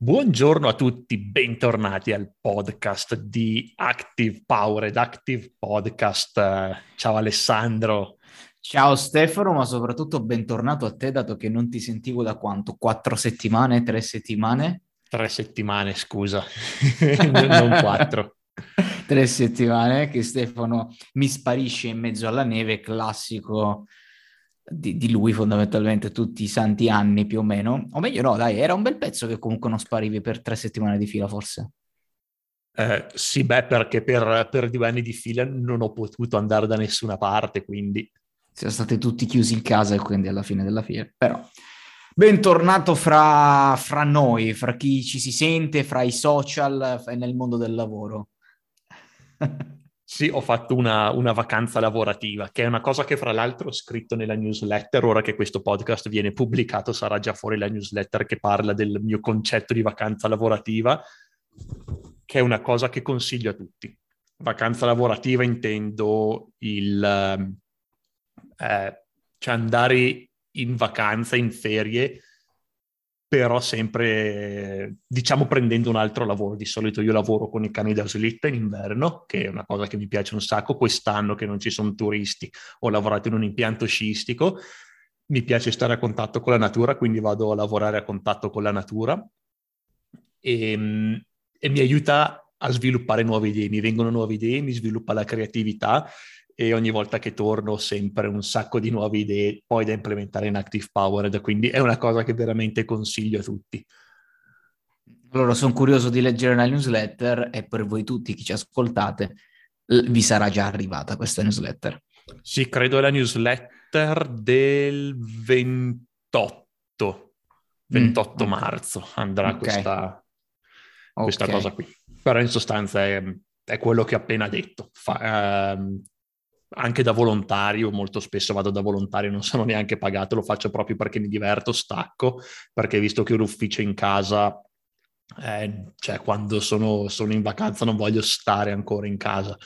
Buongiorno a tutti, bentornati al podcast di Active Powered, Active Podcast. Ciao Alessandro. Ciao Stefano, ma soprattutto bentornato a te, dato che non ti sentivo da quanto? Quattro settimane, tre settimane? Tre settimane, scusa, non quattro. tre settimane che Stefano mi sparisce in mezzo alla neve, classico di, di, lui fondamentalmente tutti i santi anni più o meno. O meglio no, dai, era un bel pezzo che comunque non sparivi per tre settimane di fila forse. Eh, sì, beh, perché per, per due anni di fila non ho potuto andare da nessuna parte, quindi... Siamo stati tutti chiusi in casa e quindi alla fine della fiera. Però, bentornato fra, fra noi, fra chi ci si sente, fra i social e nel mondo del lavoro. Sì, ho fatto una, una, vacanza lavorativa, che è una cosa che fra l'altro ho scritto nella newsletter. Ora che questo podcast viene pubblicato, sarà già fuori la newsletter che parla del mio concetto di vacanza lavorativa, che è una cosa che consiglio a tutti. Vacanza lavorativa intendo il eh, cioè andare in vacanza, in ferie, però sempre, diciamo, prendendo un altro lavoro. Di solito io lavoro con i cani da slitta in inverno, che è una cosa che mi piace un sacco. Quest'anno che non ci sono turisti, ho lavorato in un impianto sciistico. Mi piace stare a contatto con la natura, quindi vado a lavorare a contatto con la natura e, ehm, e mi aiuta a sviluppare nuove idee. Mi vengono nuove idee, mi sviluppa la creatività e ogni volta che torno ho sempre un sacco di nuove idee poi da implementare in Active Powered, quindi è una cosa che veramente consiglio a tutti. Allora, sono curioso di leggere la newsletter e per voi tutti che ci ascoltate vi sarà già arrivata questa newsletter. Sì, credo è la newsletter del 28, 28 mm, marzo andrà okay. questa, questa okay. cosa qui. Però in sostanza è, è quello che ho appena detto. Fa, ehm, anche da volontario, molto spesso vado da volontario, non sono neanche pagato, lo faccio proprio perché mi diverto, stacco, perché visto che ho l'ufficio in casa, eh, cioè quando sono, sono, in vacanza non voglio stare ancora in casa,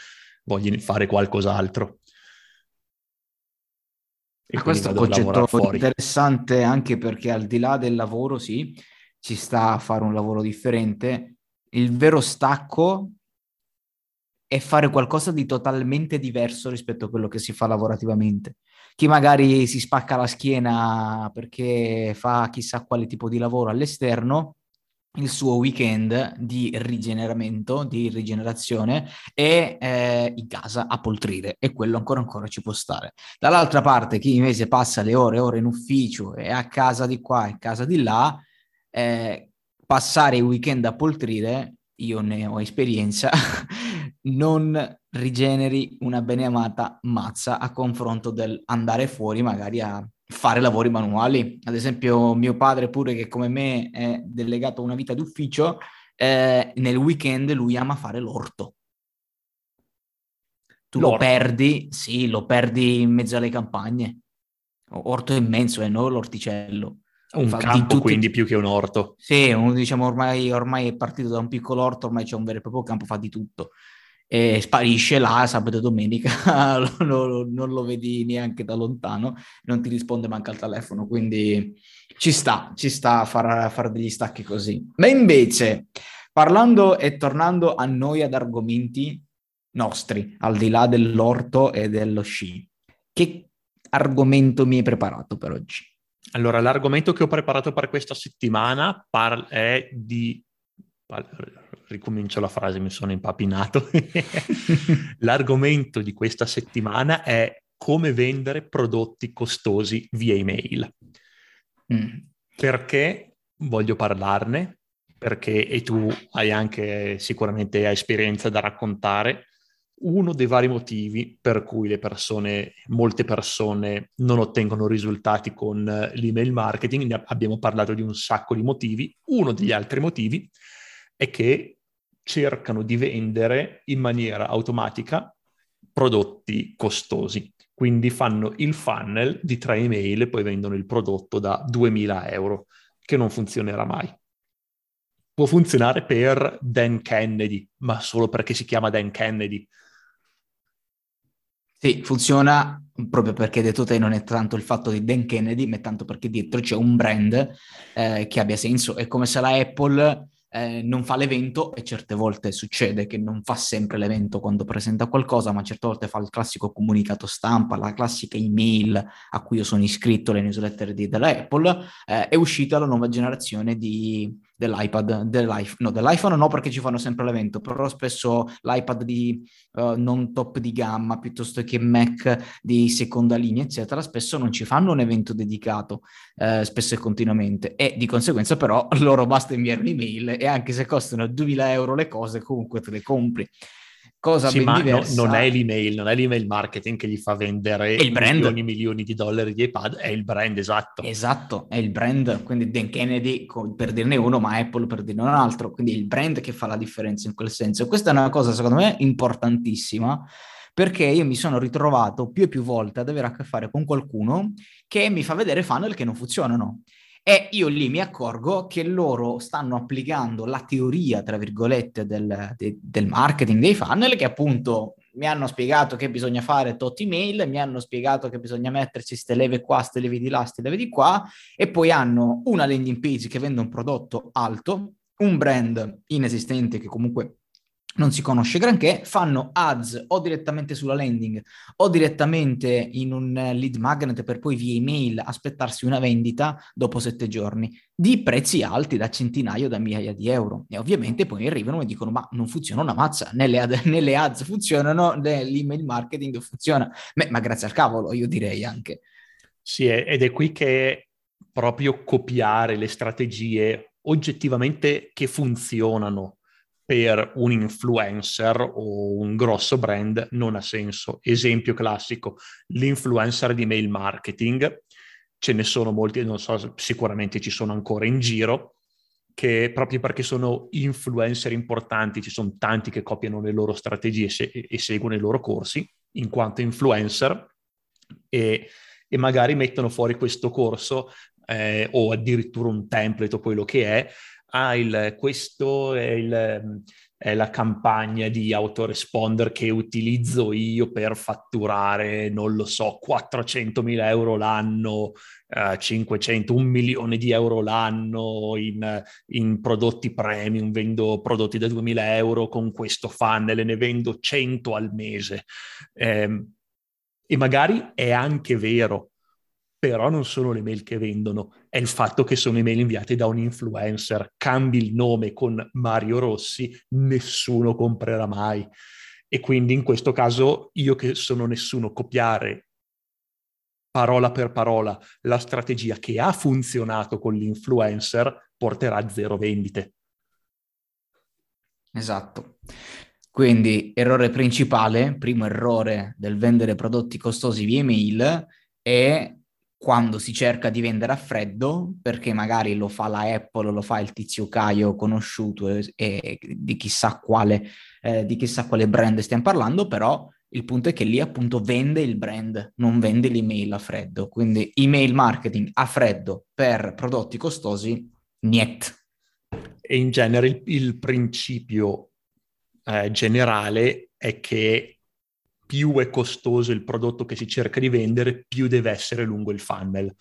voglio fare qualcos'altro. E questo è un concetto interessante anche perché al di là del lavoro, sì, ci sta a fare un lavoro differente. Il vero stacco è fare qualcosa di totalmente diverso rispetto a quello che si fa lavorativamente. Chi magari si spacca la schiena perché fa chissà quale tipo di lavoro all'esterno, il suo weekend di rigeneramento, di rigenerazione è eh, in casa a poltrire e quello ancora ancora ci può stare. Dall'altra parte chi invece passa le ore e ore in ufficio e a casa di qua e a casa di là, eh, passare i weekend a poltrire, io ne ho esperienza, non rigeneri una beneamata mazza a confronto del andare fuori magari a fare lavori manuali. Ad esempio, mio padre, pure che come me è delegato a una vita d'ufficio, eh, nel weekend lui ama fare l'orto. Tu l'orto. lo perdi, sì, lo perdi in mezzo alle campagne. Orto immenso, eh, non l'orticello. Un Fa campo tutti... quindi più che un orto. Sì, un, diciamo ormai, ormai è partito da un piccolo orto, ormai c'è un vero e proprio campo, fa di tutto e sparisce là sabato e domenica, non, lo vedi neanche da lontano, non ti risponde manca al telefono, quindi ci sta, ci sta a fare far degli stacchi così. Ma invece, parlando e tornando a noi ad argomenti nostri, al di là dell'orto e dello sci, che argomento mi hai preparato per oggi? Allora, l'argomento che ho preparato per questa settimana par- è di ricomincio la frase, mi sono impapinato. L'argomento di questa settimana è come vendere prodotti costosi via email. Mm. Perché voglio parlarne? Perché, e tu hai anche sicuramente esperienza da raccontare, uno dei vari motivi per cui le persone, molte persone non ottengono risultati con l'email marketing, abbiamo parlato di un sacco di motivi, uno degli altri motivi è che cercano di vendere in maniera automatica prodotti costosi. Quindi fanno il funnel di tre email e poi vendono il prodotto da 2000 euro, che non funzionerà mai. Può funzionare per Dan Kennedy, ma solo perché si chiama Dan Kennedy. Sì, funziona proprio perché detto te non è tanto il fatto di Dan Kennedy, ma è tanto perché dietro c'è un brand eh, che abbia senso. È come se la Apple eh, non fa l'evento e certe volte succede che non fa sempre l'evento quando presenta qualcosa, ma certe volte fa il classico comunicato stampa, la classica email a cui io sono iscritto, le newsletter di, della eh, è uscita la nuova generazione di, dell'iPad, dell'iPhone, no, dell'iPhone no perché ci fanno sempre l'evento, però spesso l'iPad di uh, non top di gamma piuttosto che Mac di seconda linea, eccetera, spesso non ci fanno un evento dedicato, eh, spesso e continuamente, e di conseguenza però loro basta inviare un'email e anche se costano 2000 euro le cose comunque te le compri cosa sì, ma. No, non è l'email, non è l'email marketing che gli fa vendere il brand. milioni e milioni di dollari di iPad, è il brand, esatto. Esatto, è il brand, quindi Dan Kennedy per dirne uno, ma Apple per dirne un altro, quindi è il brand che fa la differenza in quel senso. Questa è una cosa secondo me importantissima perché io mi sono ritrovato più e più volte ad avere a che fare con qualcuno che mi fa vedere funnel che non funzionano. E io lì mi accorgo che loro stanno applicando la teoria, tra virgolette, del, de, del marketing dei funnel, che appunto mi hanno spiegato che bisogna fare tot email, mi hanno spiegato che bisogna metterci ste leve qua, ste leve di là, ste leve di qua, e poi hanno una landing page che vende un prodotto alto, un brand inesistente che comunque non si conosce granché, fanno ads o direttamente sulla landing o direttamente in un lead magnet per poi via email aspettarsi una vendita dopo sette giorni di prezzi alti da centinaio, da migliaia di euro. E ovviamente poi arrivano e dicono ma non funziona una mazza, nelle, ad, nelle ads funzionano, l'email marketing funziona, ma, ma grazie al cavolo io direi anche. Sì, ed è qui che proprio copiare le strategie oggettivamente che funzionano per un influencer o un grosso brand non ha senso. Esempio classico, l'influencer di mail marketing, ce ne sono molti, non so, sicuramente ci sono ancora in giro, che proprio perché sono influencer importanti, ci sono tanti che copiano le loro strategie se- e seguono i loro corsi in quanto influencer e, e magari mettono fuori questo corso eh, o addirittura un template o quello che è ah, il, questo è, il, è, la campagna di autoresponder che utilizzo io per fatturare, non lo so, 400 mila euro l'anno, uh, 500, un milione di euro l'anno in, in, prodotti premium, vendo prodotti da 2000 euro con questo funnel e ne vendo 100 al mese. Eh, e magari è anche vero, però non sono le mail che vendono, è il fatto che sono email inviate da un influencer. Cambi il nome con Mario Rossi, nessuno comprerà mai. E quindi in questo caso io che sono nessuno, copiare parola per parola la strategia che ha funzionato con l'influencer porterà a zero vendite. Esatto. Quindi errore principale, primo errore del vendere prodotti costosi via email è quando si cerca di vendere a freddo, perché magari lo fa la Apple, lo fa il tizio Caio conosciuto e, e di, chissà quale, eh, di chissà quale brand stiamo parlando, però il punto è che lì appunto vende il brand, non vende l'email a freddo. Quindi email marketing a freddo per prodotti costosi, niente. E in genere il, il principio eh, generale è che più è costoso il prodotto che si cerca di vendere, più deve essere lungo il funnel.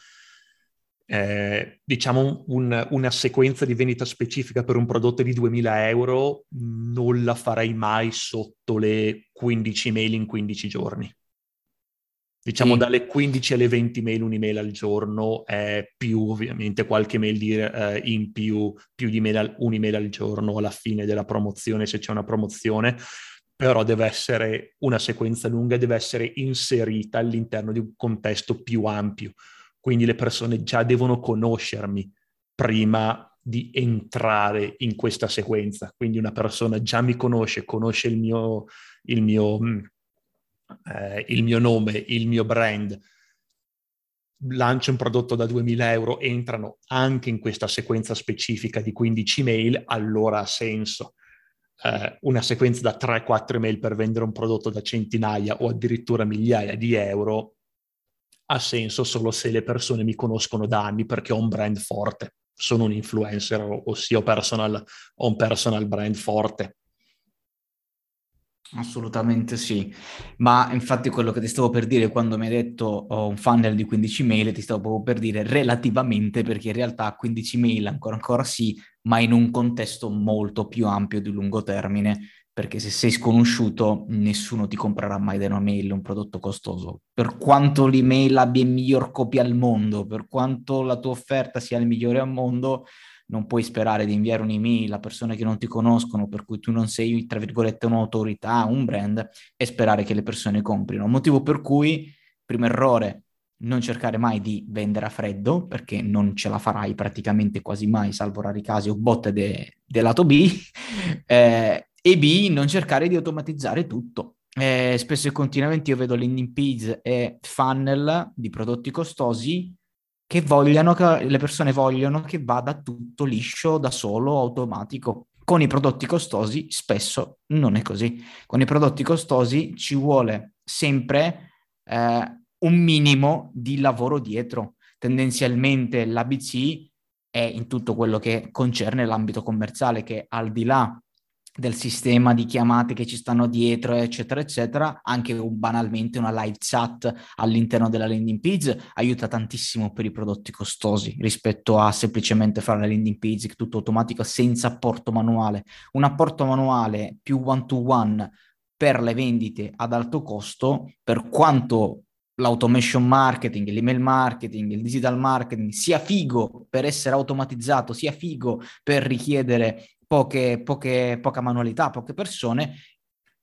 Eh, diciamo un, una sequenza di vendita specifica per un prodotto di 2000 euro non la farei mai sotto le 15 mail in 15 giorni. Diciamo sì. dalle 15 alle 20 mail un'email al giorno è più ovviamente qualche mail di, eh, in più, più di mail, un'email al giorno alla fine della promozione se c'è una promozione, però deve essere una sequenza lunga, deve essere inserita all'interno di un contesto più ampio. Quindi le persone già devono conoscermi prima di entrare in questa sequenza. Quindi una persona già mi conosce, conosce il mio, il mio, mm, eh, il mio nome, il mio brand, lancia un prodotto da 2000 euro, entrano anche in questa sequenza specifica di 15 mail, allora ha senso eh, una sequenza da 3-4 email per vendere un prodotto da centinaia o addirittura migliaia di euro ha senso solo se le persone mi conoscono da anni perché ho un brand forte, sono un influencer, ossia personal, ho un personal brand forte. Assolutamente sì, ma infatti quello che ti stavo per dire quando mi hai detto ho un funnel di 15 mail, ti stavo proprio per dire relativamente perché in realtà 15 mail ancora ancora sì, ma in un contesto molto più ampio di lungo termine, perché se sei sconosciuto nessuno ti comprerà mai da una mail un prodotto costoso. Per quanto l'email abbia il miglior copia al mondo, per quanto la tua offerta sia il migliore al mondo, non puoi sperare di inviare un'email a persone che non ti conoscono, per cui tu non sei, tra virgolette, un'autorità, un brand, e sperare che le persone comprino. Motivo per cui, primo errore, non cercare mai di vendere a freddo, perché non ce la farai praticamente quasi mai, salvo rari casi o botte de, del lato B, eh, e B, non cercare di automatizzare tutto. Eh, spesso e continuamente io vedo landing page e funnel di prodotti costosi che vogliano, che le persone vogliono che vada tutto liscio, da solo, automatico. Con i prodotti costosi spesso non è così. Con i prodotti costosi ci vuole sempre eh, un minimo di lavoro dietro. Tendenzialmente l'ABC è in tutto quello che concerne l'ambito commerciale, che al di là del sistema di chiamate che ci stanno dietro, eccetera, eccetera, anche banalmente una live chat all'interno della landing page aiuta tantissimo per i prodotti costosi rispetto a semplicemente fare la landing page tutto automatico senza apporto manuale. Un apporto manuale più one to one per le vendite ad alto costo, per quanto l'automation marketing, l'email marketing, il digital marketing sia figo per essere automatizzato, sia figo per richiedere poche, poche, poca manualità, poche persone,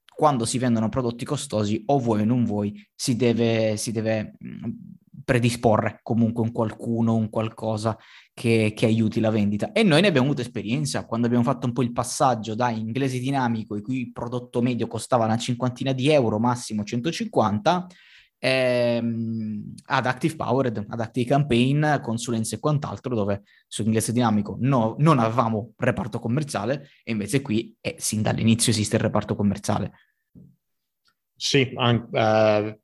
quando si vendono prodotti costosi, o vuoi o non vuoi, si deve, si deve mm, predisporre comunque un qualcuno, un qualcosa che, che, aiuti la vendita. E noi ne abbiamo avuto esperienza quando abbiamo fatto un po' il passaggio da inglese dinamico, in cui il prodotto medio costava una cinquantina di euro, massimo 150, ehm, ad Active Powered, ad Active Campaign, consulenze e quant'altro, dove su inglese dinamico no, non avevamo reparto commerciale e invece qui è, sin dall'inizio esiste il reparto commerciale. Sì, an- eh,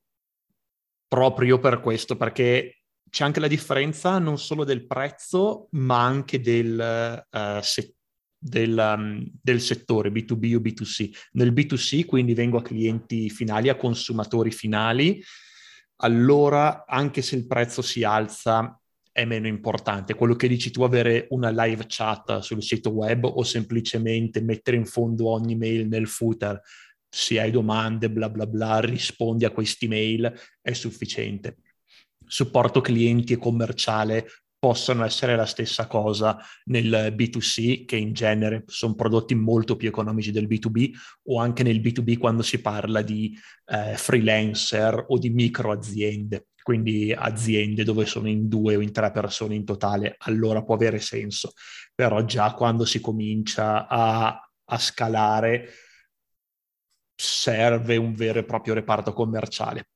proprio per questo, perché c'è anche la differenza non solo del prezzo, ma anche del, uh, se- del, um, del, settore B2B o B2C. Nel B2C, quindi vengo a clienti finali, a consumatori finali, allora anche se il prezzo si alza è meno importante. Quello che dici tu, avere una live chat sul sito web o semplicemente mettere in fondo ogni mail nel footer, se hai domande, bla bla bla, rispondi a questi mail, è sufficiente. Supporto clienti e commerciale possono essere la stessa cosa nel B2C, che in genere sono prodotti molto più economici del B2B, o anche nel B2B quando si parla di eh, freelancer o di micro aziende, quindi aziende dove sono in due o in tre persone in totale, allora può avere senso. Però già quando si comincia a, a scalare serve un vero e proprio reparto commerciale.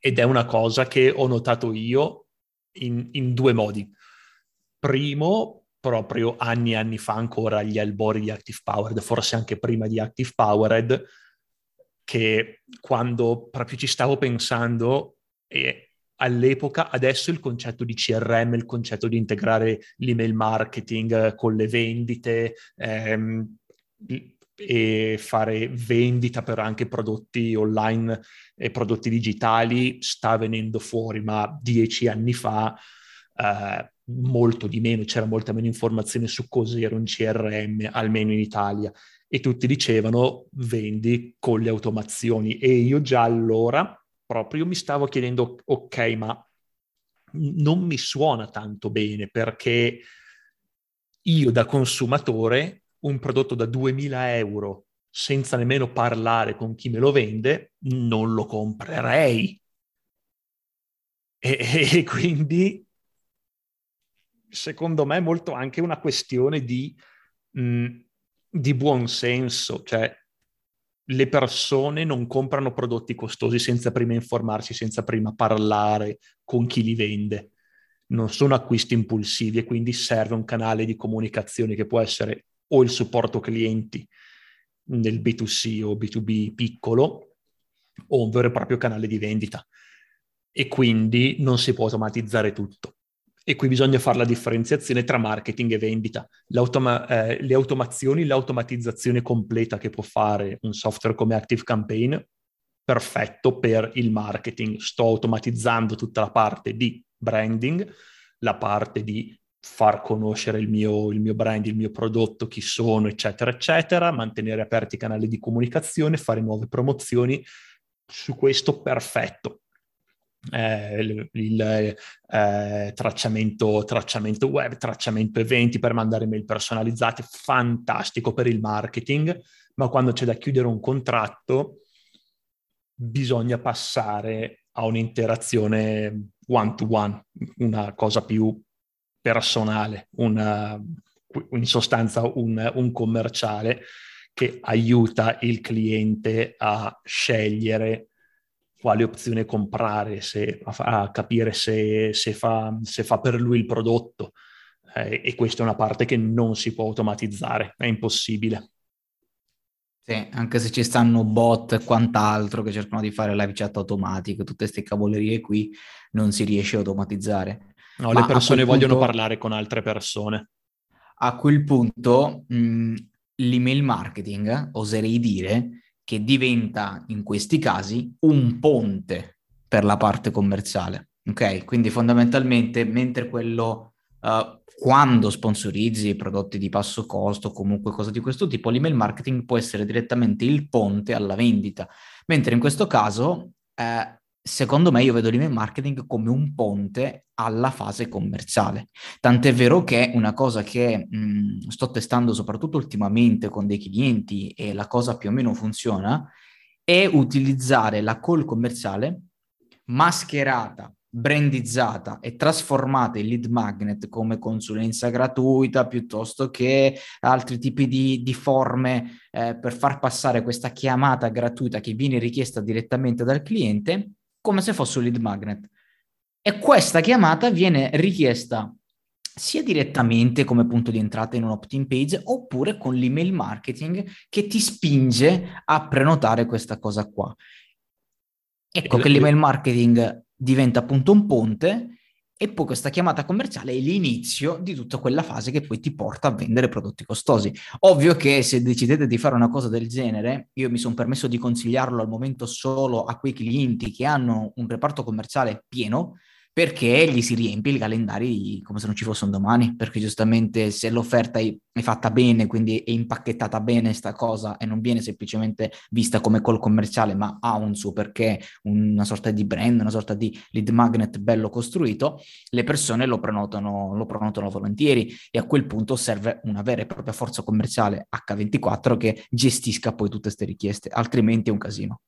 Ed è una cosa che ho notato io in, in due modi. Primo, proprio anni e anni fa ancora agli albori di Active Powered, forse anche prima di Active Powered, che quando proprio ci stavo pensando e all'epoca, adesso il concetto di CRM, il concetto di integrare l'email marketing con le vendite ehm, e fare vendita per anche prodotti online e prodotti digitali sta venendo fuori, ma dieci anni fa eh, molto di meno, c'era molta meno informazione su cos'era un CRM, almeno in Italia, e tutti dicevano vendi con le automazioni. E io già allora proprio mi stavo chiedendo, ok, ma non mi suona tanto bene perché io da consumatore un prodotto da 2000 euro senza nemmeno parlare con chi me lo vende, non lo comprerei. E, e quindi, secondo me, è molto anche una questione di, mh, di buon senso, cioè le persone non comprano prodotti costosi senza prima informarsi, senza prima parlare con chi li vende. Non sono acquisti impulsivi e quindi serve un canale di comunicazione che può essere o il supporto clienti nel B2C o B2B piccolo o un vero e proprio canale di vendita e quindi non si può automatizzare tutto. E qui bisogna fare la differenziazione tra marketing e vendita. Eh, le automazioni, l'automatizzazione completa che può fare un software come ActiveCampaign, perfetto per il marketing. Sto automatizzando tutta la parte di branding, la parte di far conoscere il mio, il mio brand, il mio prodotto, chi sono, eccetera, eccetera, mantenere aperti i canali di comunicazione, fare nuove promozioni. Su questo perfetto eh, il, il eh, tracciamento, tracciamento web, tracciamento eventi per mandare mail personalizzate, fantastico per il marketing, ma quando c'è da chiudere un contratto bisogna passare a un'interazione one to one, una cosa più personale, una, in sostanza un, un commerciale che aiuta il cliente a scegliere quale opzione comprare, se, a, a capire se, se, fa, se, fa, per lui il prodotto. Eh, e questa è una parte che non si può automatizzare, è impossibile. Sì, anche se ci stanno bot e quant'altro che cercano di fare live chat automatico, tutte queste cavolerie qui, non si riesce a automatizzare. No, Ma le persone vogliono punto, parlare con altre persone. A quel punto mh, l'email marketing, oserei dire, che diventa in questi casi un ponte per la parte commerciale. Ok? Quindi fondamentalmente, mentre quello uh, quando sponsorizzi prodotti di basso costo o comunque cose di questo tipo, l'email marketing può essere direttamente il ponte alla vendita, mentre in questo caso eh, secondo me io vedo l'email marketing come un ponte alla fase commerciale. Tant'è vero che una cosa che mh, sto testando soprattutto ultimamente con dei clienti e la cosa più o meno funziona è utilizzare la call commerciale mascherata, brandizzata e trasformata in lead magnet come consulenza gratuita piuttosto che altri tipi di, di forme eh, per far passare questa chiamata gratuita che viene richiesta direttamente dal cliente come se fosse un lead magnet. E questa chiamata viene richiesta sia direttamente come punto di entrata in un opt-in page oppure con l'email marketing che ti spinge a prenotare questa cosa qua. Ecco che l'email marketing diventa appunto un ponte e poi questa chiamata commerciale è l'inizio di tutta quella fase che poi ti porta a vendere prodotti costosi. Ovvio che se decidete di fare una cosa del genere, io mi sono permesso di consigliarlo al momento solo a quei clienti che hanno un reparto commerciale pieno, perché gli si riempie i calendari come se non ci fosse un domani, perché giustamente se l'offerta è, fatta bene, quindi è impacchettata bene sta cosa e non viene semplicemente vista come call commerciale, ma ha un suo perché, una sorta di brand, una sorta di lead magnet bello costruito, le persone lo prenotano, lo prenotano volentieri e a quel punto serve una vera e propria forza commerciale H24 che gestisca poi tutte queste richieste, altrimenti è un casino.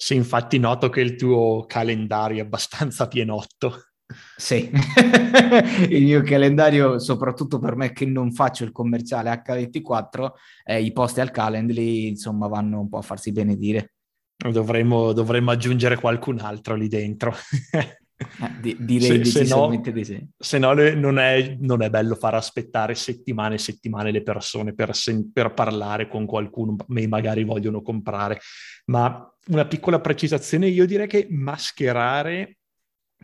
Sì, infatti noto che il tuo calendario è abbastanza pienotto. Sì, il mio calendario, soprattutto per me che non faccio il commerciale H24, eh, i posti al Calendly, insomma, vanno un po' a farsi benedire. Dovremmo, dovremmo aggiungere qualcun altro lì dentro. Eh, di, direi se, decisamente se no, di sì. Se no non è, non è, bello far aspettare settimane e settimane le persone per, sen- per parlare con qualcuno, magari vogliono comprare. Ma una piccola precisazione, io direi che mascherare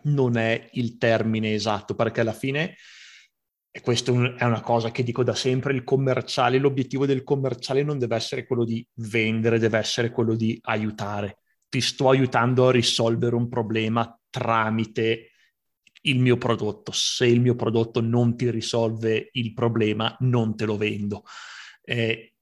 non è il termine esatto, perché alla fine, e questa è una cosa che dico da sempre, il commerciale, l'obiettivo del commerciale non deve essere quello di vendere, deve essere quello di aiutare. Ti sto aiutando a risolvere un problema tramite il mio prodotto. Se il mio prodotto non ti risolve il problema, non te lo vendo. Eh,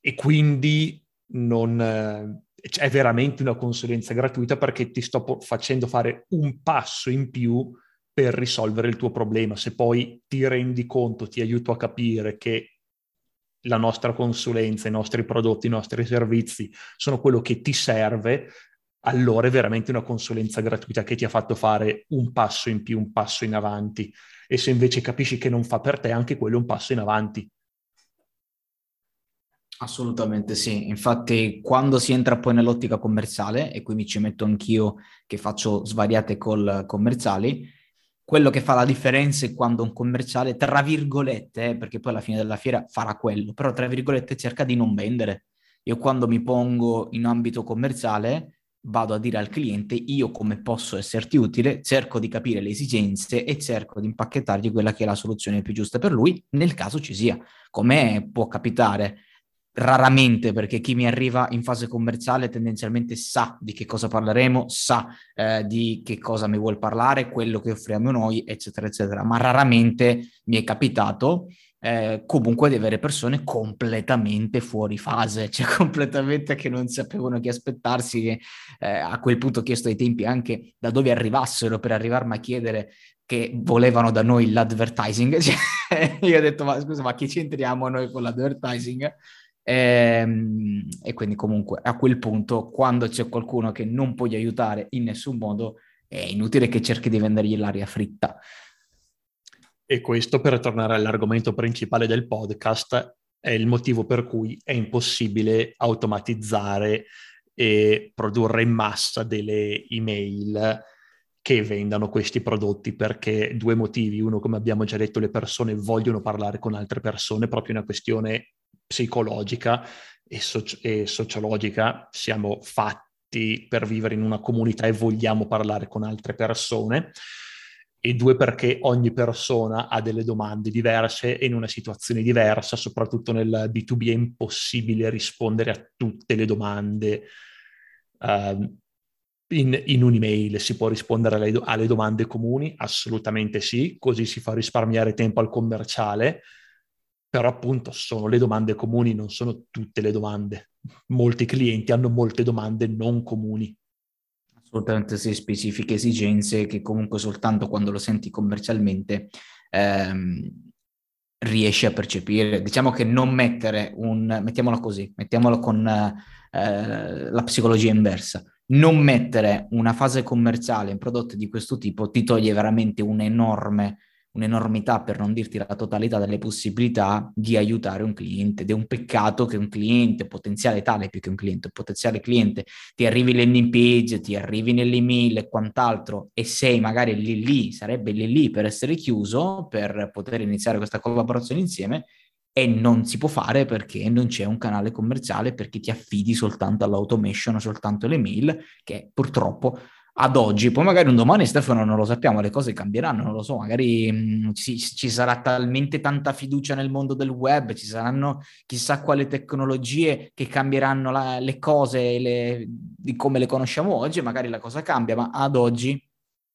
e quindi non, eh, è veramente una consulenza gratuita perché ti sto facendo fare un passo in più per risolvere il tuo problema. Se poi ti rendi conto, ti aiuto a capire che la nostra consulenza, i nostri prodotti, i nostri servizi sono quello che ti serve, allora è veramente una consulenza gratuita che ti ha fatto fare un passo in più, un passo in avanti. E se invece capisci che non fa per te, anche quello è un passo in avanti. Assolutamente sì, infatti quando si entra poi nell'ottica commerciale, e qui mi ci metto anch'io che faccio svariate call commerciali, quello che fa la differenza è quando un commerciale, tra virgolette, eh, perché poi alla fine della fiera farà quello, però tra virgolette cerca di non vendere. Io quando mi pongo in ambito commerciale vado a dire al cliente io come posso esserti utile, cerco di capire le esigenze e cerco di impacchettargli quella che è la soluzione più giusta per lui, nel caso ci sia. Come può capitare raramente perché chi mi arriva in fase commerciale tendenzialmente sa di che cosa parleremo, sa eh, di che cosa mi vuol parlare, quello che offriamo noi, eccetera, eccetera. Ma raramente mi è capitato eh, comunque di avere persone completamente fuori fase, cioè completamente che non sapevano che aspettarsi, eh, a quel punto ho chiesto ai tempi anche da dove arrivassero per arrivarmi a chiedere che volevano da noi l'advertising. Cioè, io ho detto, ma scusa, ma che c'entriamo noi con l'advertising? E, ehm, e quindi comunque a quel punto, quando c'è qualcuno che non puoi aiutare in nessun modo, è inutile che cerchi di vendergli l'aria fritta. E questo, per tornare all'argomento principale del podcast, è il motivo per cui è impossibile automatizzare e produrre in massa delle email che vendano questi prodotti perché due motivi. Uno, come abbiamo già detto, le persone vogliono parlare con altre persone, proprio una questione psicologica e, soci- e sociologica. Siamo fatti per vivere in una comunità e vogliamo parlare con altre persone e due perché ogni persona ha delle domande diverse e in una situazione diversa, soprattutto nel B2B è impossibile rispondere a tutte le domande uh, in, in, un'email. Si può rispondere alle, alle domande comuni? Assolutamente sì, così si fa risparmiare tempo al commerciale, però appunto sono le domande comuni, non sono tutte le domande. Molti clienti hanno molte domande non comuni assolutamente sì, specifiche esigenze che comunque soltanto quando lo senti commercialmente ehm, riesci a percepire. Diciamo che non mettere un, mettiamolo così, mettiamolo con eh, la psicologia inversa, non mettere una fase commerciale in prodotti di questo tipo ti toglie veramente un enorme un'enormità, per non dirti la totalità delle possibilità di aiutare un cliente. Ed è un peccato che un cliente, potenziale tale più che un cliente, un potenziale cliente, ti arrivi landing page, ti arrivi nell'email e quant'altro, e sei magari lì lì, sarebbe lì lì per essere chiuso, per poter iniziare questa collaborazione insieme, e non si può fare perché non c'è un canale commerciale perché ti affidi soltanto all'automation, soltanto alle mail, che purtroppo ad oggi, poi magari un domani Stefano non lo sappiamo, le cose cambieranno, non lo so, magari mh, mm, ci, ci, sarà talmente tanta fiducia nel mondo del web, ci saranno chissà quali tecnologie che cambieranno la, le cose le, di come le conosciamo oggi, magari la cosa cambia, ma ad oggi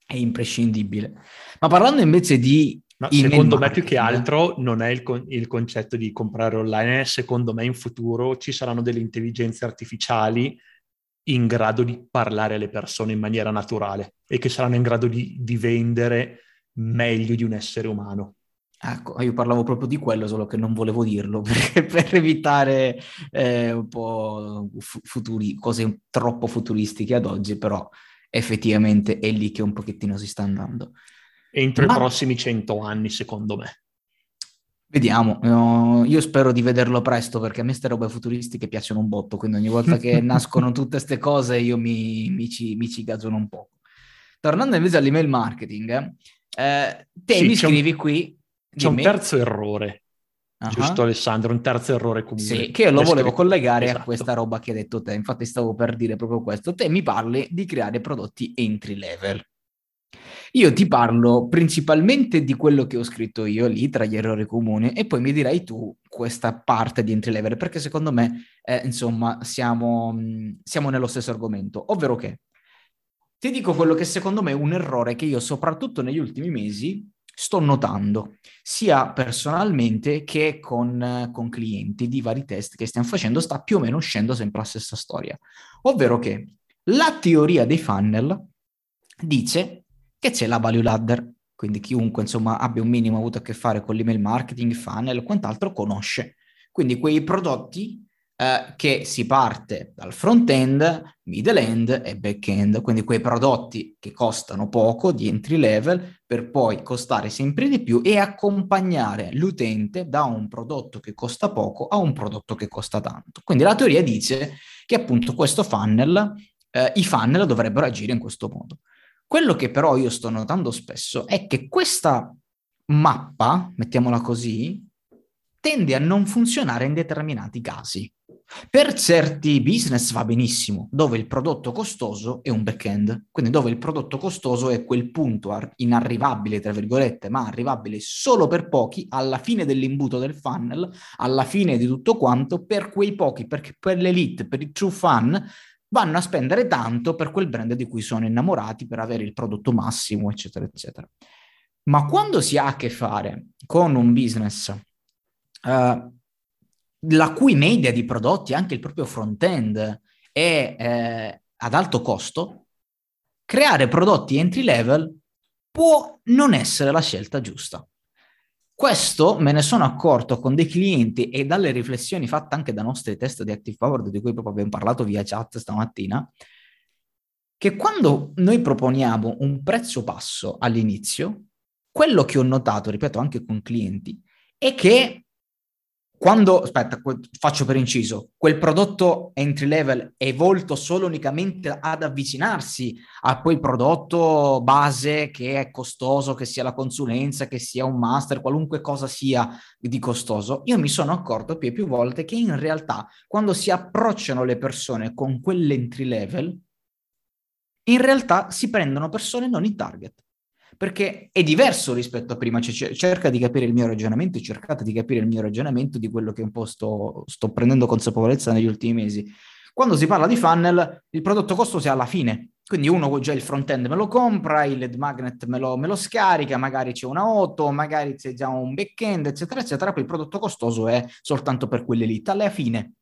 è imprescindibile. Ma parlando invece di... Ma secondo me più che altro non è il, con- il concetto di comprare online, secondo me in futuro ci saranno delle intelligenze artificiali in grado di parlare alle persone in maniera naturale e che saranno in grado di, di vendere meglio di un essere umano. Ecco, io parlavo proprio di quello, solo che non volevo dirlo perché, per evitare eh, un po' futuri, cose troppo futuristiche ad oggi, però effettivamente è lì che un pochettino si sta andando. Entro Ma... i prossimi cento anni, secondo me. Vediamo, io spero di vederlo presto perché a me queste robe futuristiche piacciono un botto, quindi ogni volta che nascono tutte queste cose io mi, mi, ci, mi ci gazzono un po'. Tornando invece all'email marketing, eh, te sì, mi scrivi un, qui... C'è un terzo errore, uh-huh. giusto Alessandro? Un terzo errore comune. Sì, che io lo volevo collegare esatto. a questa roba che hai detto te, infatti stavo per dire proprio questo. Te mi parli di creare prodotti entry level. Io ti parlo principalmente di quello che ho scritto io lì tra gli errori comuni e poi mi dirai tu questa parte di entry level perché secondo me, eh, insomma, siamo, siamo nello stesso argomento, ovvero che ti dico quello che secondo me è un errore che io soprattutto negli ultimi mesi sto notando, sia personalmente che con, con, clienti di vari test che stiamo facendo, sta più o meno uscendo sempre la stessa storia. Ovvero che la teoria dei funnel dice che c'è la value ladder, quindi chiunque insomma abbia un minimo avuto a che fare con l'email marketing, funnel o quant'altro conosce. Quindi quei prodotti eh, che si parte dal front-end, middle-end e back-end, quindi quei prodotti che costano poco di entry level per poi costare sempre di più e accompagnare l'utente da un prodotto che costa poco a un prodotto che costa tanto. Quindi la teoria dice che appunto questo funnel, eh, i funnel dovrebbero agire in questo modo. Quello che però io sto notando spesso è che questa mappa, mettiamola così, tende a non funzionare in determinati casi. Per certi business va benissimo, dove il prodotto costoso è un back-end, quindi dove il prodotto costoso è quel punto inarrivabile, tra virgolette, ma arrivabile solo per pochi, alla fine dell'imbuto del funnel, alla fine di tutto quanto, per quei pochi, perché per l'elite, per i true fan, vanno a spendere tanto per quel brand di cui sono innamorati, per avere il prodotto massimo, eccetera, eccetera. Ma quando si ha a che fare con un business uh, la cui media di prodotti, anche il proprio front-end, è eh, ad alto costo, creare prodotti entry level può non essere la scelta giusta. Questo me ne sono accorto con dei clienti e dalle riflessioni fatte anche da nostri test di Active Power, di cui proprio abbiamo parlato via chat stamattina, che quando noi proponiamo un prezzo basso all'inizio, quello che ho notato, ripeto, anche con clienti, è che quando, aspetta, faccio per inciso, quel prodotto entry level è volto solo unicamente ad avvicinarsi a quel prodotto base che è costoso, che sia la consulenza, che sia un master, qualunque cosa sia di costoso, io mi sono accorto più e più volte che in realtà quando si approcciano le persone con quell'entry level, in realtà si prendono persone non in target perché è diverso rispetto a prima, cioè, cerca di capire il mio ragionamento, cercate di capire il mio ragionamento di quello che un po' sto, sto prendendo consapevolezza negli ultimi mesi. Quando si parla di funnel, il prodotto costoso è alla fine, quindi uno già il front-end me lo compra, il lead magnet me lo, me lo, scarica, magari c'è una auto, magari c'è già un back-end, eccetera, eccetera, poi il prodotto costoso è soltanto per quell'elite. Alla fine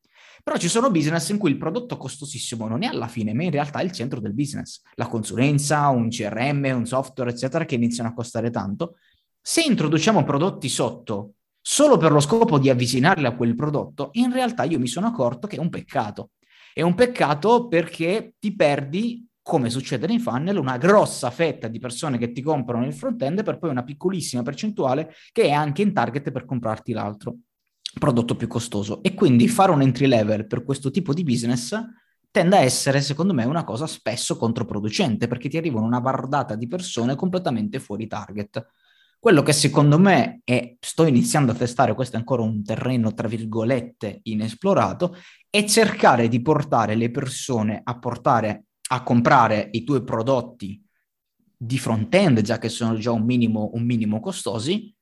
però ci sono business in cui il prodotto costosissimo non è alla fine, ma in realtà è il centro del business. La consulenza, un CRM, un software, eccetera, che iniziano a costare tanto. Se introduciamo prodotti sotto solo per lo scopo di avvicinarli a quel prodotto, in realtà io mi sono accorto che è un peccato. È un peccato perché ti perdi come succede nei funnel, una grossa fetta di persone che ti comprano il front-end per poi una piccolissima percentuale che è anche in target per comprarti l'altro prodotto più costoso. E quindi fare un entry level per questo tipo di business tende a essere, secondo me, una cosa spesso controproducente perché ti arrivano una bardata di persone completamente fuori target. Quello che secondo me, e sto iniziando a testare, questo è ancora un terreno, tra virgolette, inesplorato, è cercare di portare le persone a portare a comprare i tuoi prodotti di front-end, già che sono già un minimo, un minimo costosi,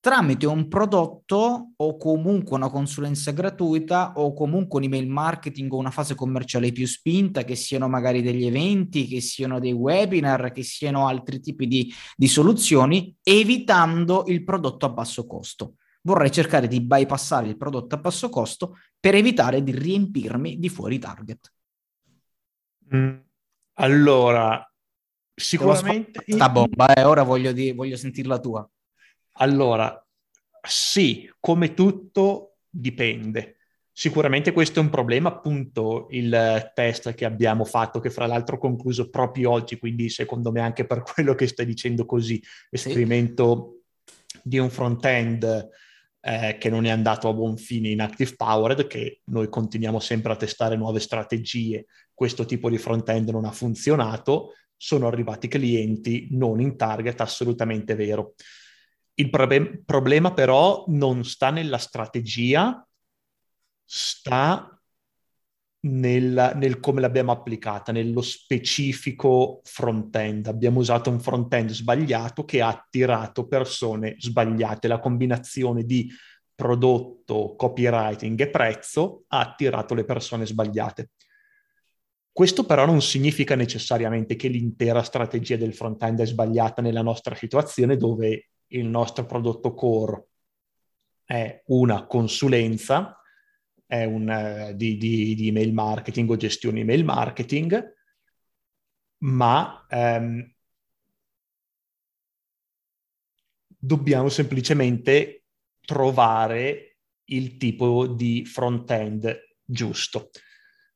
tramite un prodotto o comunque una consulenza gratuita o comunque un email marketing o una fase commerciale più spinta, che siano magari degli eventi, che siano dei webinar, che siano altri tipi di, di soluzioni, evitando il prodotto a basso costo. Vorrei cercare di bypassare il prodotto a basso costo per evitare di riempirmi di fuori target. Mm. Allora, sicuramente... Sta bomba, eh, ora voglio, di, voglio sentirla la tua. Allora, sì, come tutto dipende. Sicuramente questo è un problema, appunto, il test che abbiamo fatto, che fra l'altro ho concluso proprio oggi, quindi secondo me anche per quello che stai dicendo così, esperimento sì. di un front-end eh, che non è andato a buon fine in Active Powered, che noi continuiamo sempre a testare nuove strategie, questo tipo di front-end non ha funzionato, sono arrivati clienti non in target, assolutamente vero. Il prob- problema però non sta nella strategia, sta nel, nel, come l'abbiamo applicata, nello specifico front-end. Abbiamo usato un front-end sbagliato che ha attirato persone sbagliate. La combinazione di prodotto, copywriting e prezzo ha attirato le persone sbagliate. Questo però non significa necessariamente che l'intera strategia del front-end è sbagliata nella nostra situazione dove il nostro prodotto core è una consulenza è un, uh, di, di, di, email marketing o gestione email marketing, ma um, dobbiamo semplicemente trovare il tipo di front-end giusto.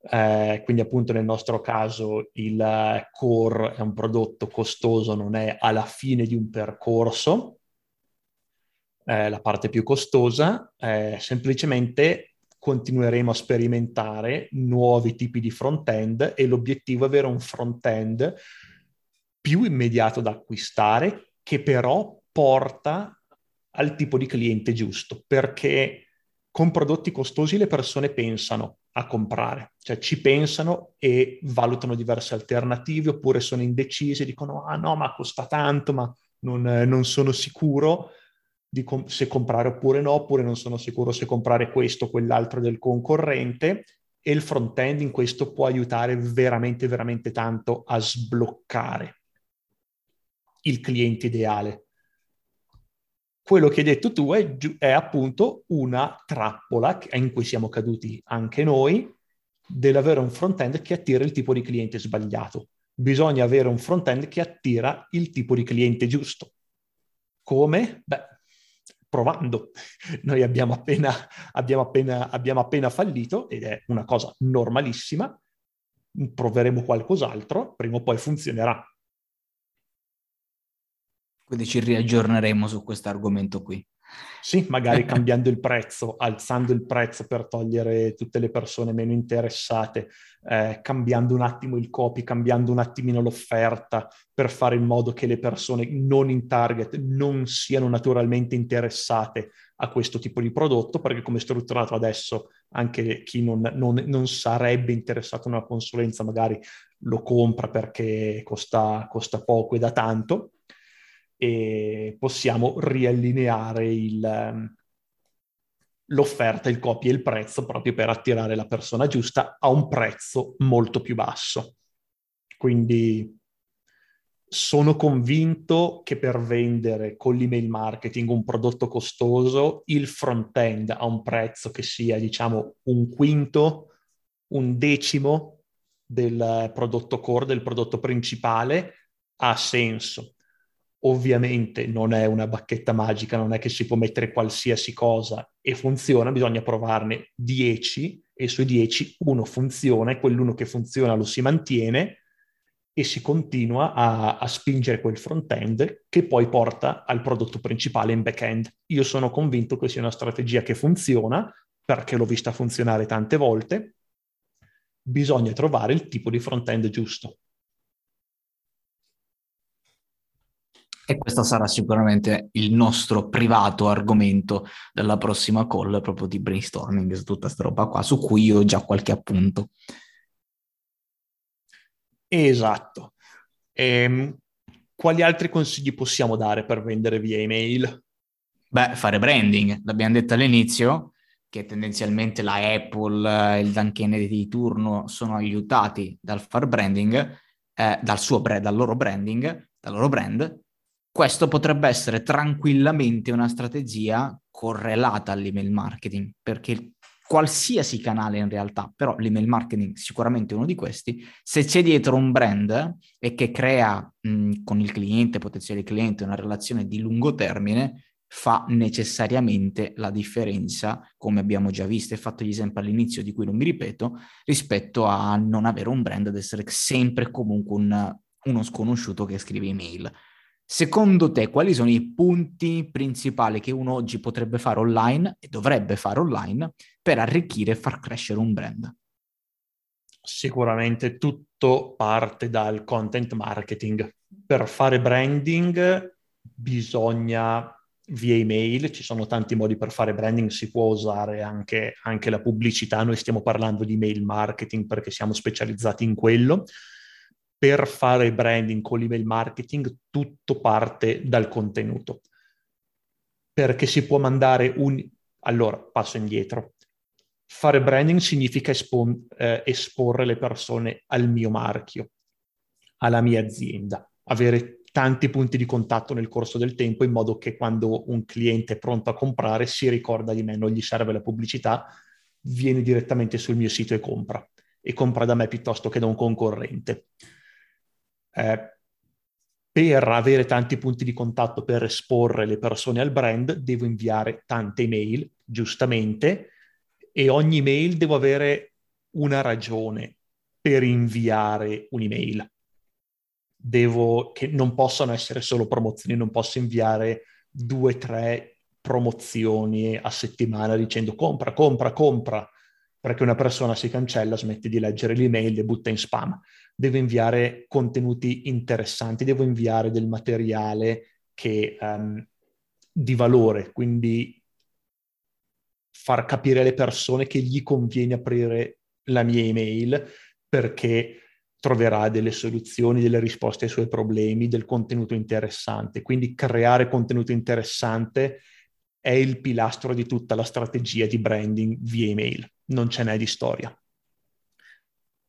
Eh, quindi appunto nel nostro caso il core è un prodotto costoso, non è alla fine di un percorso, eh, la parte più costosa, eh, semplicemente continueremo a sperimentare nuovi tipi di front-end e l'obiettivo è avere un front-end più immediato da acquistare che però porta al tipo di cliente giusto, perché con prodotti costosi le persone pensano a comprare, cioè ci pensano e valutano diverse alternative oppure sono indecisi, dicono ah no ma costa tanto ma non, eh, non sono sicuro com- se comprare oppure no, oppure non sono sicuro se comprare questo o quell'altro del concorrente e il front-end in questo può aiutare veramente, veramente tanto a sbloccare il cliente ideale quello che hai detto tu è, è appunto una trappola in cui siamo caduti anche noi dell'avere un front-end che attira il tipo di cliente sbagliato. Bisogna avere un front-end che attira il tipo di cliente giusto. Come? Beh, provando. Noi abbiamo appena, abbiamo appena, abbiamo appena fallito ed è una cosa normalissima. Proveremo qualcos'altro, prima o poi funzionerà. Quindi ci riaggiorneremo su questo argomento qui. Sì, magari cambiando il prezzo, alzando il prezzo per togliere tutte le persone meno interessate, eh, cambiando un attimo il copy, cambiando un attimino l'offerta per fare in modo che le persone non in target non siano naturalmente interessate a questo tipo di prodotto, perché come è strutturato adesso anche chi non, non, non sarebbe interessato a una consulenza magari lo compra perché costa, costa poco e da tanto e possiamo riallineare il, ehm, l'offerta, il copy e il prezzo proprio per attirare la persona giusta a un prezzo molto più basso. Quindi sono convinto che per vendere con l'email marketing un prodotto costoso, il front-end a un prezzo che sia, diciamo, un quinto, un decimo del prodotto core, del prodotto principale, ha senso. Ovviamente non è una bacchetta magica, non è che si può mettere qualsiasi cosa e funziona, bisogna provarne 10 e sui 10 uno funziona e quell'uno che funziona lo si mantiene e si continua a, a spingere quel front-end che poi porta al prodotto principale in back-end. Io sono convinto che sia una strategia che funziona perché l'ho vista funzionare tante volte. Bisogna trovare il tipo di front-end giusto. E questo sarà sicuramente il nostro privato argomento della prossima call, proprio di brainstorming su tutta questa roba qua, su cui io ho già qualche appunto. Esatto. Ehm, quali altri consigli possiamo dare per vendere via email? Beh, fare branding, l'abbiamo detto all'inizio, che tendenzialmente la Apple e il Dan Kennedy di turno sono aiutati dal fare branding, eh, dal, suo, dal loro branding, dal loro brand, questo potrebbe essere tranquillamente una strategia correlata all'email marketing, perché qualsiasi canale in realtà, però l'email marketing sicuramente è uno di questi, se c'è dietro un brand e che crea mh, con il cliente, potenziale cliente, una relazione di lungo termine, fa necessariamente la differenza, come abbiamo già visto e fatto gli esempi all'inizio di cui non mi ripeto, rispetto a non avere un brand ed essere sempre comunque un, uno sconosciuto che scrive email. Secondo te, quali sono i punti principali che uno oggi potrebbe fare online e dovrebbe fare online per arricchire e far crescere un brand? Sicuramente tutto parte dal content marketing. Per fare branding bisogna via email, ci sono tanti modi per fare branding, si può usare anche, anche la pubblicità, noi stiamo parlando di email marketing perché siamo specializzati in quello per fare branding con l'email marketing tutto parte dal contenuto. Perché si può mandare un... Allora, passo indietro. Fare branding significa espon- eh, esporre le persone al mio marchio, alla mia azienda, avere tanti punti di contatto nel corso del tempo in modo che quando un cliente è pronto a comprare si ricorda di me, non gli serve la pubblicità, viene direttamente sul mio sito e compra e compra da me piuttosto che da un concorrente eh, per avere tanti punti di contatto per esporre le persone al brand, devo inviare tante email, giustamente, e ogni email devo avere una ragione per inviare un'email. Devo, che non possono essere solo promozioni, non posso inviare due, tre promozioni a settimana dicendo compra, compra, compra, perché una persona si cancella, smette di leggere l'email e butta in spam devo inviare contenuti interessanti, devo inviare del materiale che, um, di valore, quindi far capire alle persone che gli conviene aprire la mia email perché troverà delle soluzioni, delle risposte ai suoi problemi, del contenuto interessante. Quindi creare contenuto interessante è il pilastro di tutta la strategia di branding via email, non ce n'è di storia.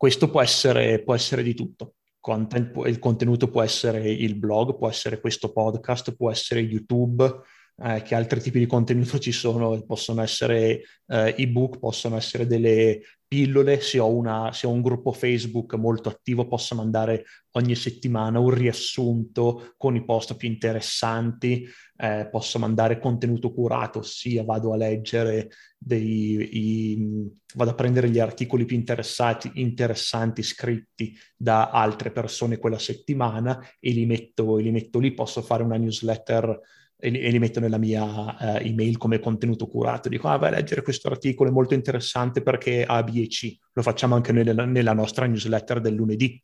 Questo può essere, può essere di tutto. Content, il contenuto può essere il blog, può essere questo podcast, può essere YouTube, eh, che altri tipi di contenuto ci sono, possono essere eh, ebook, possono essere delle pillole, se ho, una, se ho, un gruppo Facebook molto attivo posso mandare ogni settimana un riassunto con i post più interessanti, eh, posso mandare contenuto curato, ossia vado a leggere dei, i, vado a prendere gli articoli più interessanti scritti da altre persone quella settimana e li metto, li metto lì, posso fare una newsletter e li, metto nella mia uh, email come contenuto curato. Dico, ah, vai a leggere questo articolo, è molto interessante perché ha B e C. Lo facciamo anche nella, nella nostra newsletter del lunedì.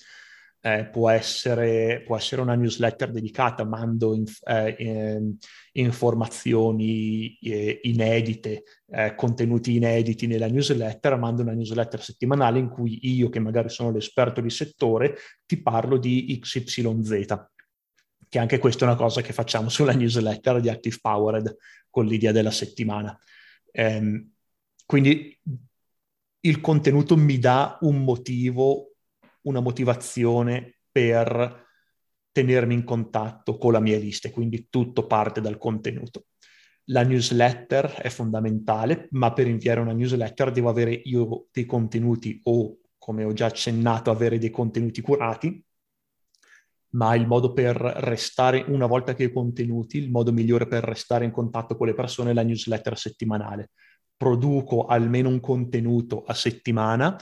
Eh, può, essere, può, essere, una newsletter dedicata, mando inf- eh, eh, informazioni eh, inedite, eh, contenuti inediti nella newsletter, mando una newsletter settimanale in cui io, che magari sono l'esperto di settore, ti parlo di XYZ che anche questa è una cosa che facciamo sulla newsletter di Active Powered con l'idea della settimana. Um, quindi il contenuto mi dà un motivo, una motivazione per tenermi in contatto con la mia lista, quindi tutto parte dal contenuto. La newsletter è fondamentale, ma per inviare una newsletter devo avere io dei contenuti o, come ho già accennato, avere dei contenuti curati ma il modo per restare, una volta che hai contenuti, il modo migliore per restare in contatto con le persone è la newsletter settimanale. Produco almeno un contenuto a settimana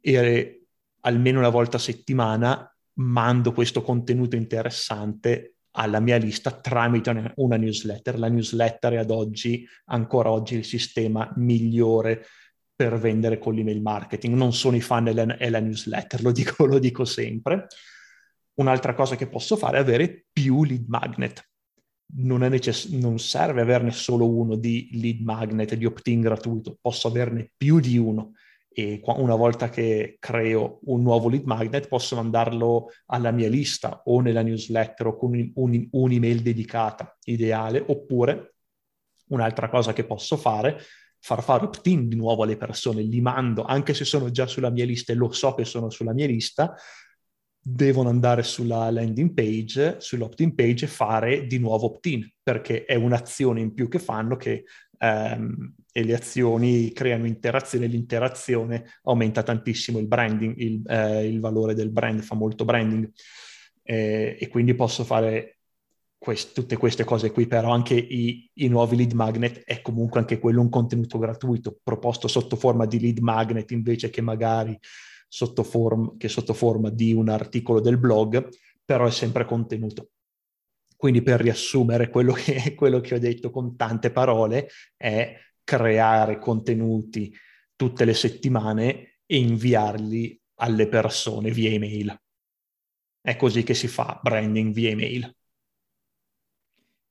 e almeno una volta a settimana mando questo contenuto interessante alla mia lista tramite una newsletter. La newsletter è ad oggi, ancora oggi, il sistema migliore per vendere con l'email marketing. Non sono i fan e la newsletter, lo dico, lo dico sempre. Un'altra cosa che posso fare è avere più lead magnet. Non, necess- non serve averne solo uno di lead magnet, di opt-in gratuito, posso averne più di uno. E una volta che creo un nuovo lead magnet posso mandarlo alla mia lista o nella newsletter o con un, un'email dedicata ideale. Oppure un'altra cosa che posso fare far fare opt-in di nuovo alle persone. Li mando anche se sono già sulla mia lista e lo so che sono sulla mia lista devono andare sulla landing page, sull'opt-in page e fare di nuovo opt-in, perché è un'azione in più che fanno che ehm, e le azioni creano interazione, l'interazione aumenta tantissimo il branding, il, eh, il valore del brand, fa molto branding. Eh, e quindi posso fare quest- tutte queste cose qui, però anche i, i, nuovi lead magnet è comunque anche quello un contenuto gratuito, proposto sotto forma di lead magnet invece che magari sotto form- che sotto forma di un articolo del blog, però è sempre contenuto. Quindi per riassumere quello che, quello che ho detto con tante parole è creare contenuti tutte le settimane e inviarli alle persone via email. È così che si fa branding via email.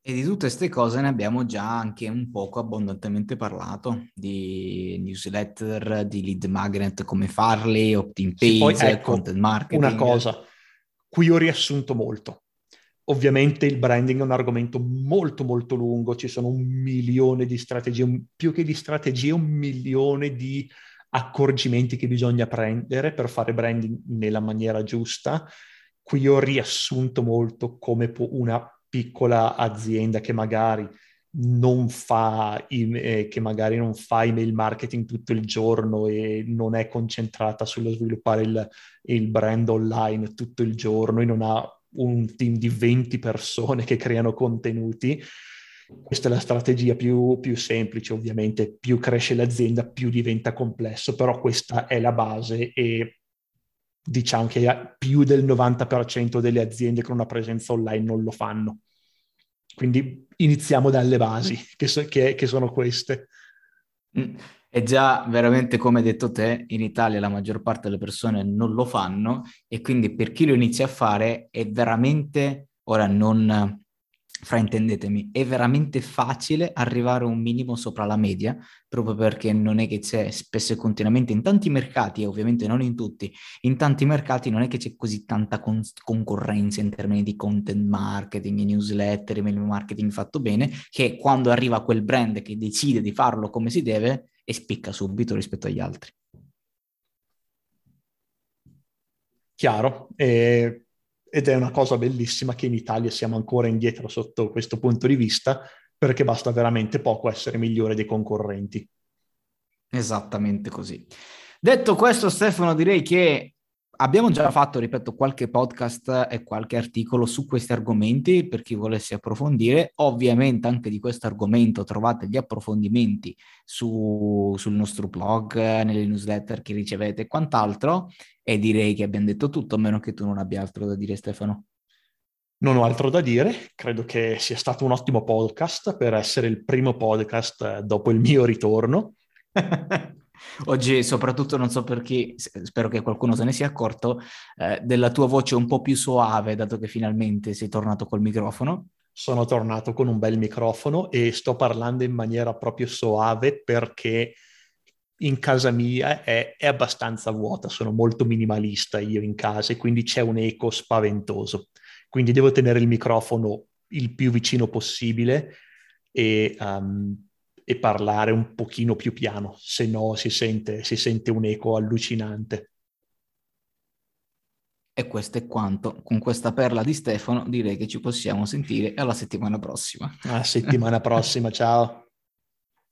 E di tutte queste cose ne abbiamo già anche un poco abbondantemente parlato, di newsletter, di lead magnet, come farli, opt-in page, sì, poi, ecco, content marketing. Una cosa, qui ho riassunto molto. Ovviamente il branding è un argomento molto molto lungo, ci sono un milione di strategie, più che di strategie, un milione di accorgimenti che bisogna prendere per fare branding nella maniera giusta. Qui ho riassunto molto come può una piccola azienda che magari non fa, eh, che magari non fa email marketing tutto il giorno e non è concentrata sullo sviluppare il, il brand online tutto il giorno e non ha un team di 20 persone che creano contenuti, questa è la strategia più, più, semplice, ovviamente. Più cresce l'azienda, più diventa complesso, però questa è la base e diciamo che più del 90% delle aziende con una presenza online non lo fanno. Quindi iniziamo dalle basi, che, so, che, che sono queste. Mm. E già veramente come hai detto te, in Italia la maggior parte delle persone non lo fanno e quindi per chi lo inizia a fare è veramente, ora non, fraintendetemi, è veramente facile arrivare un minimo sopra la media, proprio perché non è che c'è spesso e continuamente in tanti mercati, e ovviamente non in tutti, in tanti mercati non è che c'è così tanta con- concorrenza in termini di content marketing, newsletter, email marketing fatto bene, che quando arriva quel brand che decide di farlo come si deve, e spicca subito rispetto agli altri. Chiaro. E ed è una cosa bellissima che in Italia siamo ancora indietro sotto questo punto di vista, perché basta veramente poco essere migliore dei concorrenti. Esattamente così. Detto questo, Stefano, direi che abbiamo già fatto, ripeto, qualche podcast e qualche articolo su questi argomenti per chi volesse approfondire. Ovviamente anche di questo argomento trovate gli approfondimenti su, sul nostro blog, nelle newsletter che ricevete e quant'altro. E direi che abbiamo detto tutto, a meno che tu non abbia altro da dire, Stefano. Non ho altro da dire, credo che sia stato un ottimo podcast per essere il primo podcast dopo il mio ritorno. Oggi, soprattutto, non so per chi, spero che qualcuno se ne sia accorto, eh, della tua voce un po' più soave, dato che finalmente sei tornato col microfono. Sono tornato con un bel microfono e sto parlando in maniera proprio soave perché in casa mia è, è abbastanza vuota, sono molto minimalista io in casa e quindi c'è un eco spaventoso. Quindi devo tenere il microfono il più vicino possibile e um, e parlare un pochino più piano, se no si sente, si sente un eco allucinante. E questo è quanto. Con questa perla di Stefano direi che ci possiamo sentire alla settimana prossima. A settimana prossima, ciao.